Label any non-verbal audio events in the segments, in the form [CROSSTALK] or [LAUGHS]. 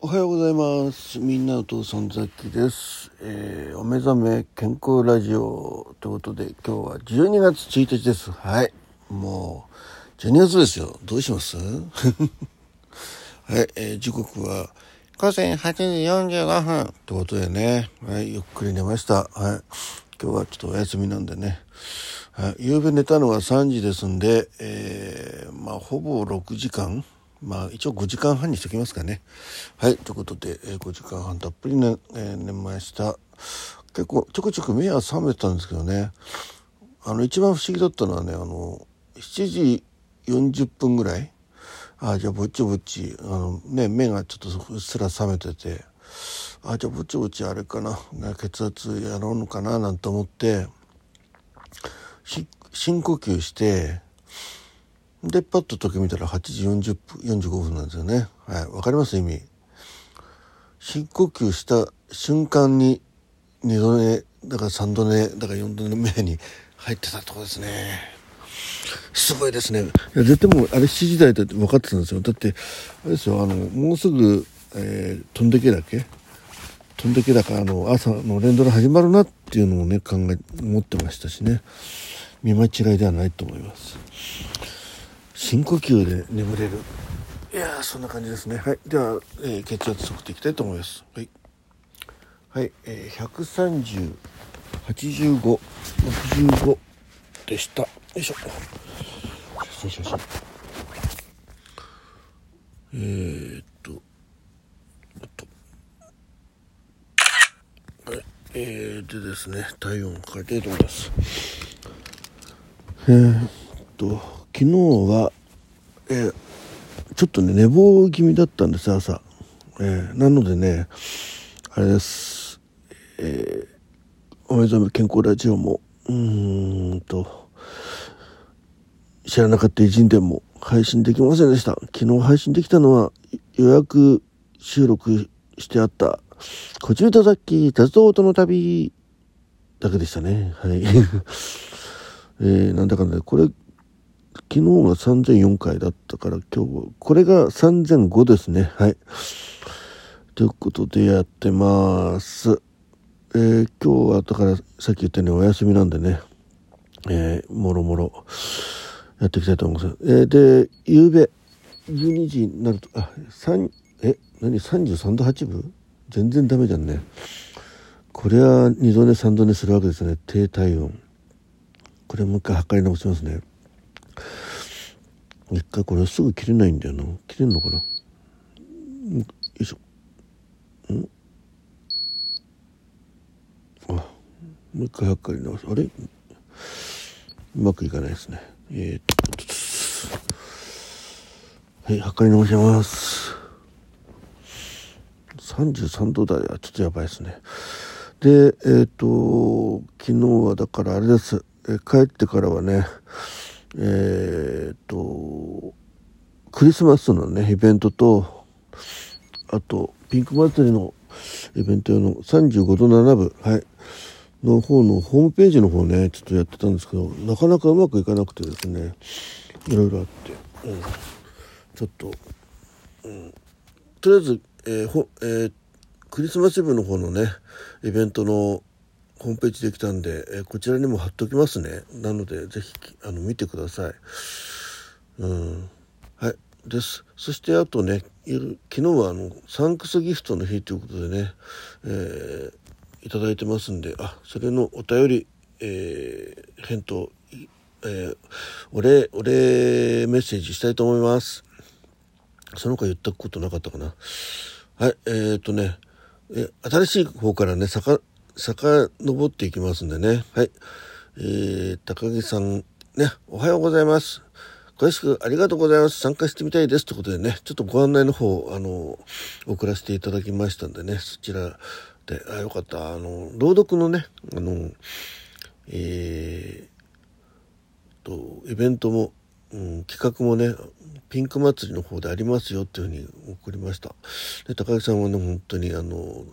おはようございます。みんなお父さんザッキです。えーお目覚め健康ラジオということで今日は12月1日です。はい。もう12月ですよ。どうします？[LAUGHS] はい、えー時刻は午前8時45分ってことでね。はい、ゆっくり寝ました。はい。今日はちょっとお休みなんでね。はい、夕べ寝たのは3時ですんで、えーまあほぼ6時間まあ一応5時間半にしておきますかね。はい、ということで、えー5時間半たっぷりね、えー寝ました。結構ちょくちょく目は覚めてたんですけどね。あの一番不思議だったのはね、あの7時40分ぐらい。あじゃあぼっちぼっちあのね目がちょっとうっすら覚めてて。あじゃあぼちぼちあれかなね血圧やろうのかななんて思って深呼吸してでパッと時計見たら8時40分45分なんですよね。はいわかります？意味。深呼吸した瞬間に2度寝だから3度寝だから4度寝目に入ってたとこですね。すごいですね。いや絶対もうあれ7時台だって分かってたんですよ。だってあれですよあのもうすぐ、えー飛んでけだっけ？飛んでけだからあの朝の連ドラ始まるなっていうのをね考え思ってましたしね。見間違いではないと思います。深呼吸で眠れる。いやーそんな感じですね。はい。では、えー血圧測っていきたいと思います。はい。はい、えー、1308565でした。よいしょ。写真写真えー、っとあと。はい。えー、でですね体温を変えたいと思います。えー、っと昨日は、えーちょっとね寝坊気味だったんです朝、えーなのでねあれです。えーお目覚め健康ラジオもうーんと知らなかった偉人伝も配信できませんでした。昨日配信できたのは予約収録してあった「こちらとさっき鉄道との旅」だけでしたね。はい。[LAUGHS] えーなんだかんだこれ昨日が3004回だったから今日はこれが3005ですねはいということでやってますえー今日はだからさっき言ったようにお休みなんでねえーもろもろやっていきたいと思います。えーで、夕べ12時になると、あ、三え、何 ?33 度8分？全然ダメじゃんね。これは2度寝3度寝するわけですね。低体温。これもう一回測り直しますね。一回これすぐ切れないんだよな。切れんのかな？よいしょ。ん？あ、もう一回測り直す。あれ？うまくいかないですね。えー、っと、はい、測り直します。33度台はちょっとやばいですね。で、えー、っと、昨日はだからあれです。え帰ってからはね、えー、っと、クリスマスのね、イベントと、あと、ピンク祭りのイベント用の35度7分、はい、の方のホームページの方ね、ちょっとやってたんですけど、なかなかうまくいかなくてですね、いろいろあって、うん、ちょっと、うん、とりあえず、えーほえークリスマスイブの方のね、イベントのホームページできたんで、えこちらにも貼っておきますね。なので、ぜひ、あの、見てください。うん。はい。です。そしてあとね、昨日はあの、サンクスギフトの日ということでね、えーいただいてますんで、あ、それのお便り、えー返答、えーお礼、お礼メッセージしたいと思います。その他言ったことなかったかな。はい、えー、っとね、え新しい方からね、さか、遡っていきますんでね。はい。えー、高木さん、ね、おはようございます。詳しくありがとうございます。参加してみたいです。ということでね、ちょっとご案内の方、あの、送らせていただきましたんでね、そちらで、あ、よかった。あの、朗読のね、あの、えー、と、イベントも、うん、企画もね、ピンク祭りの方でありますよっていうふうに送りました。で、高木さんはね、本当にあの、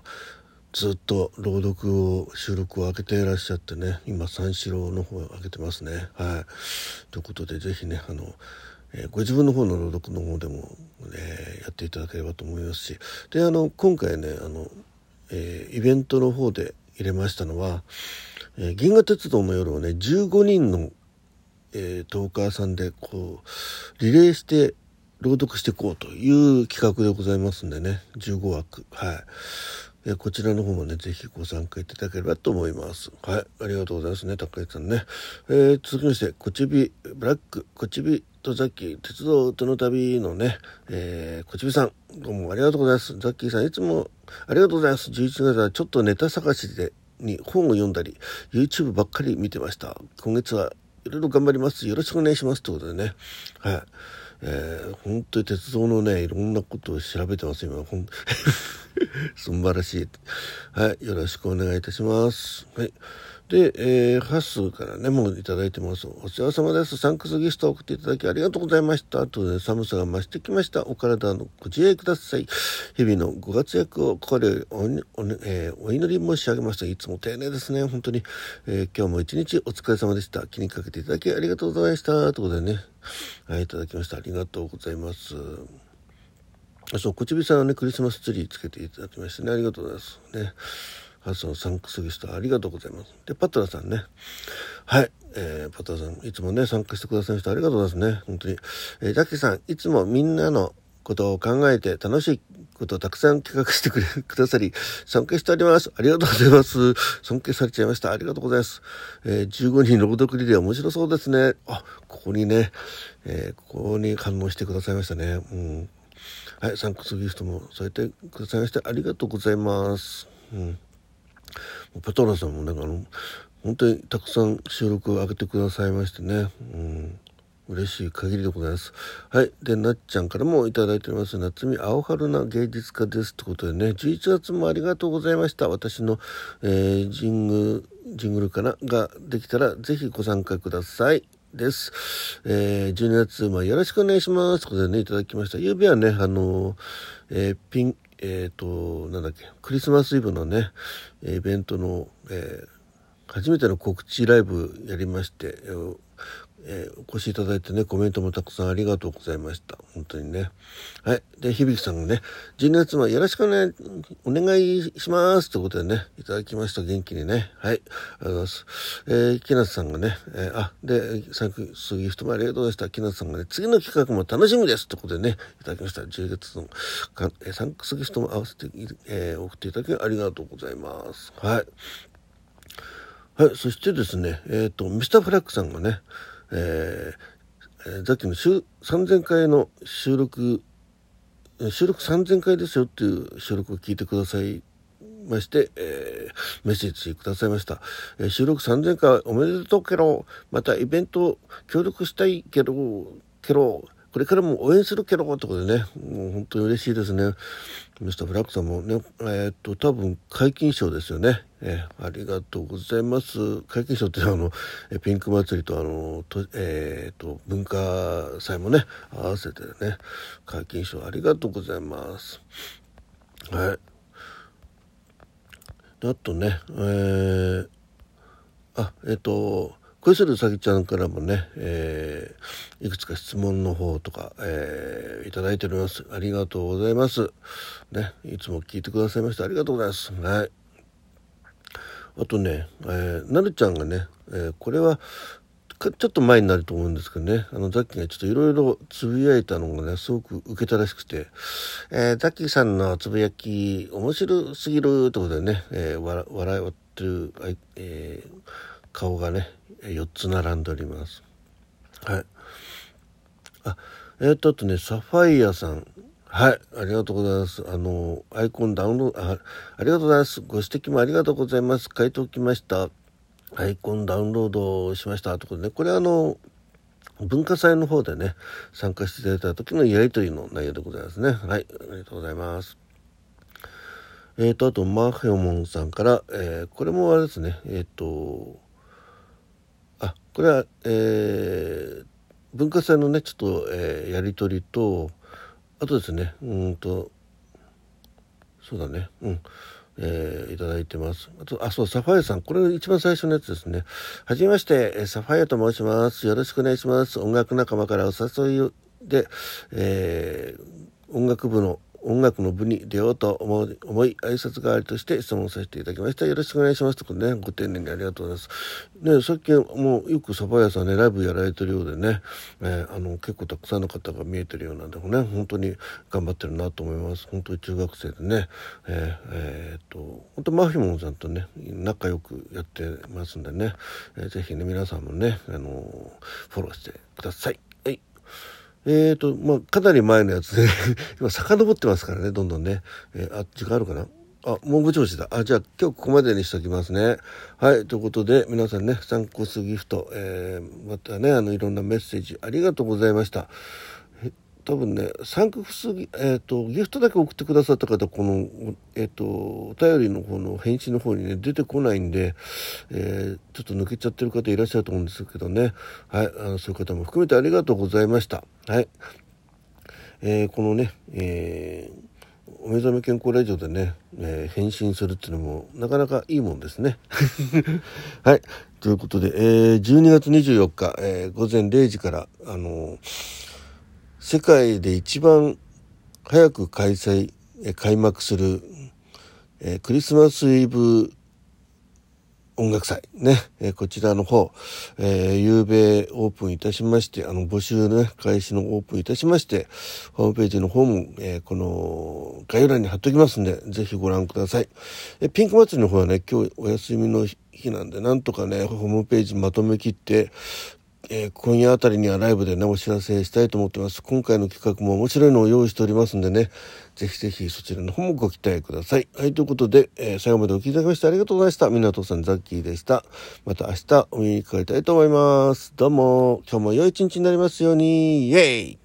ずっと朗読を収録を開けていらっしゃってね今三四郎の方を開けてますね。はい。ということでぜひねあの、え、ご自分の方の朗読の方でも、えやっていただければと思いますし。であの今回ねあの、えイベントの方で入れましたのは、え銀河鉄道の夜をね15人の、えトーカーさんでこうリレーして朗読していこうという企画でございますんでね15枠。はい。えこちらの方もね、ぜひご参加いただければと思います。はい。ありがとうございますね、高市さんね。えー、続きまして、こちび、ブラック、こちびとザッキー、鉄道との旅のね、えー、こちびさん、どうもありがとうございます。ザッキーさん、いつもありがとうございます。11月はちょっとネタ探しで、に本を読んだり、YouTube ばっかり見てました。今月はいろいろ頑張ります。よろしくお願いします。ということでね。はい。えー、本当に鉄道のね、いろんなことを調べてます、今。ほん [LAUGHS] 素晴らしい。はい、よろしくお願いいたします。はい。で、えー、ハスからね、もういただいてます。お世話様です。サンクスギストを送っていただきありがとうございました。とで、寒さが増してきました。お体のご自愛ください。日々のご活躍をこれおお、えー、お祈り申し上げました。いつも丁寧ですね。本当に、えー、今日も一日お疲れ様でした。気にかけていただきありがとうございました。ということでね、はい、いただきました。ありがとうございます。そう、こちびさんはね、クリスマスツリーつけていただきましてね、ありがとうございます。ね。ハスのサンクスギストありがとうございます。で、パトラさんね。はい。えー、パトラさん、いつもね、参加してくださいました。ありがとうございますね。本当に。えー、ジャッキーさん、いつもみんなのことを考えて楽しいことをたくさん企画してくれ、[LAUGHS] くださり、尊敬しております。ありがとうございます。尊敬されちゃいました。ありがとうございます。えー、15人朗読リレー面白そうですね。あ、ここにね、えー、ここに反応してくださいましたね。うん。はい、サンクスギフトも添えてくださいましてありがとうございます。うん。パトラさんもなんかあの本当にたくさん収録を上げてくださいましてね、うん、嬉しい限りでございます。はい。で、なっちゃんからもいいております。夏見青春な芸術家です。ってことでね、11月もありがとうございました。私の、えー、ジング、ジングルかな？ができたら、ぜひご参加ください。です。えー、12月、まあ、よろしくお願いします。ということでね、いただきました。ゆうべはね、あのえー、ピン、えっ、ー、と、なんだっけ、クリスマスイブのね、イベントの、えー、初めての告知ライブやりまして、えー、お越しいただいてね、コメントもたくさんありがとうございました。本当にね。はい。で、響さんがね、12月もよろしくね、お願いしますということでね、いただきました。元気にね。はい。ありがとうございます。えー、木夏さんがね、えー、あ、で、さっき、杉人もありがとうございました。木夏さんがね、次の企画も楽しみですということでね、いただきました。10月の、かえー、サンクスギフトも合わせて、えー、送っていただきありがとうございます。はい。はい。そしてですね、えっ、ー、と、ミスターフラッグさんがね、えー、さっきの3000回の収録、収録3000回ですよっていう収録を聞いてくださいまして、えー、メッセージくださいました。えー、収録3000回おめでとうけど、またイベント協力したいけど、けど、これからも応援するけど、とでね、もう本当に嬉しいですね。ミスターフラッグさんもね、えー、っと、多分、皆勤賞ですよね。えー、ありがとうございます。皆勤賞ってあの、ピンク祭りとあの、とえー、と、文化祭もね、合わせてね、皆勤賞ありがとうございます。はい。あとね、えー、あ、えっと、恋するうさぎちゃんからもね、えー、いくつか質問の方とか、えー、いただいております。ありがとうございます。ね、いつも聞いてくださいましてありがとうございます。はい。あとね、えー、なるちゃんがね、えー、これは、ちょっと前になると思うんですけどね、あの、ザッキーがちょっといろいろつぶやいたのがね、すごく受けたらしくて、えー、ザッキーさんのつぶやき、面白すぎるってことでね、えー、笑笑ってる、えー、顔がね、4つ並んでおります。はい。あ、えっ、と、あとね、サファイアさん。はい、ありがとうございます。あの、アイコンダウンロード、あありがとうございます。ご指摘もありがとうございます。書いておきました。アイコンダウンロードしました。ところでね、これあの、文化祭の方でね、参加していただいた時のやりとりの内容でございますね。はい、ありがとうございます。えっ、ー、と、あと、マーヘオモンさんから、えー、これもあれですね、えっ、ー、と、これは、え、文化祭のねちょっと、え、やり取りとあとですねうんとそうだねうんえー、いただいてます。あと、あ、そう、サファイアさん。これ一番最初のやつですね。はじめまして、サファイアと申します。よろしくお願いします。音楽仲間からお誘いで、えー、音楽部の音楽の部に出ようと思い、思い挨拶代わりとして質問させていただきました。よろしくお願いします。とね、ご丁寧にありがとうございます。ね、さっきもうよく蕎麦屋さんね、ライブやられてるようでね、えー、あの、結構たくさんの方が見えてるようなんでも、ね、本当に頑張ってるなと思います。本当に中学生でね、えー、えー、っと、本当マフィモンさんとね、仲良くやってますんでね、えー、ぜひね、皆さんもね、あのフォローしてください。えーと、まあ、かなり前のやつで [LAUGHS] 今遡ってますからね、どんどんね。えー、あ、時間あるかな？あ、文部調子だ。あ、じゃあ今日ここまでにしときますね。はい。ということで、皆さんね、サンコスギフト、えー、またね、あの、いろんなメッセージありがとうございました。多分ね、サンクスギ、えっ、ー、と、ギフトだけ送ってくださった方、この、えっ、ー、と、お便りの方の返信の方にね、出てこないんで、えー、ちょっと抜けちゃってる方いらっしゃると思うんですけどね。はい。あのそういう方も含めてありがとうございました。はい。えー、このね、えー、お目覚め健康ラジオでね、えー、返信するっていうのもなかなかいいもんですね。[LAUGHS] はい。ということで、えー、12月24日、えー、午前0時から、あのー世界で一番早く開催、開幕する、え、クリスマスイブ音楽祭ね、え、こちらの方、えー、夕べオープンいたしまして、あの、募集ね、開始のオープンいたしまして、ホームページの方も、えー、この概要欄に貼っておきますんで、ぜひご覧ください。えピンク祭りの方はね、今日お休みの日なんで、なんとかね、ホームページまとめきって、えー、今夜あたりにはライブでね、お知らせしたいと思ってます。今回の企画も面白いのを用意しておりますんでね、ぜひぜひそちらの方もご期待ください。はい、ということで、えー、最後までお聴きいただきましてありがとうございました。港さんザッキーでした。また明日お見にかかりたいと思います。どうも、今日も良い一日になりますように、イェイ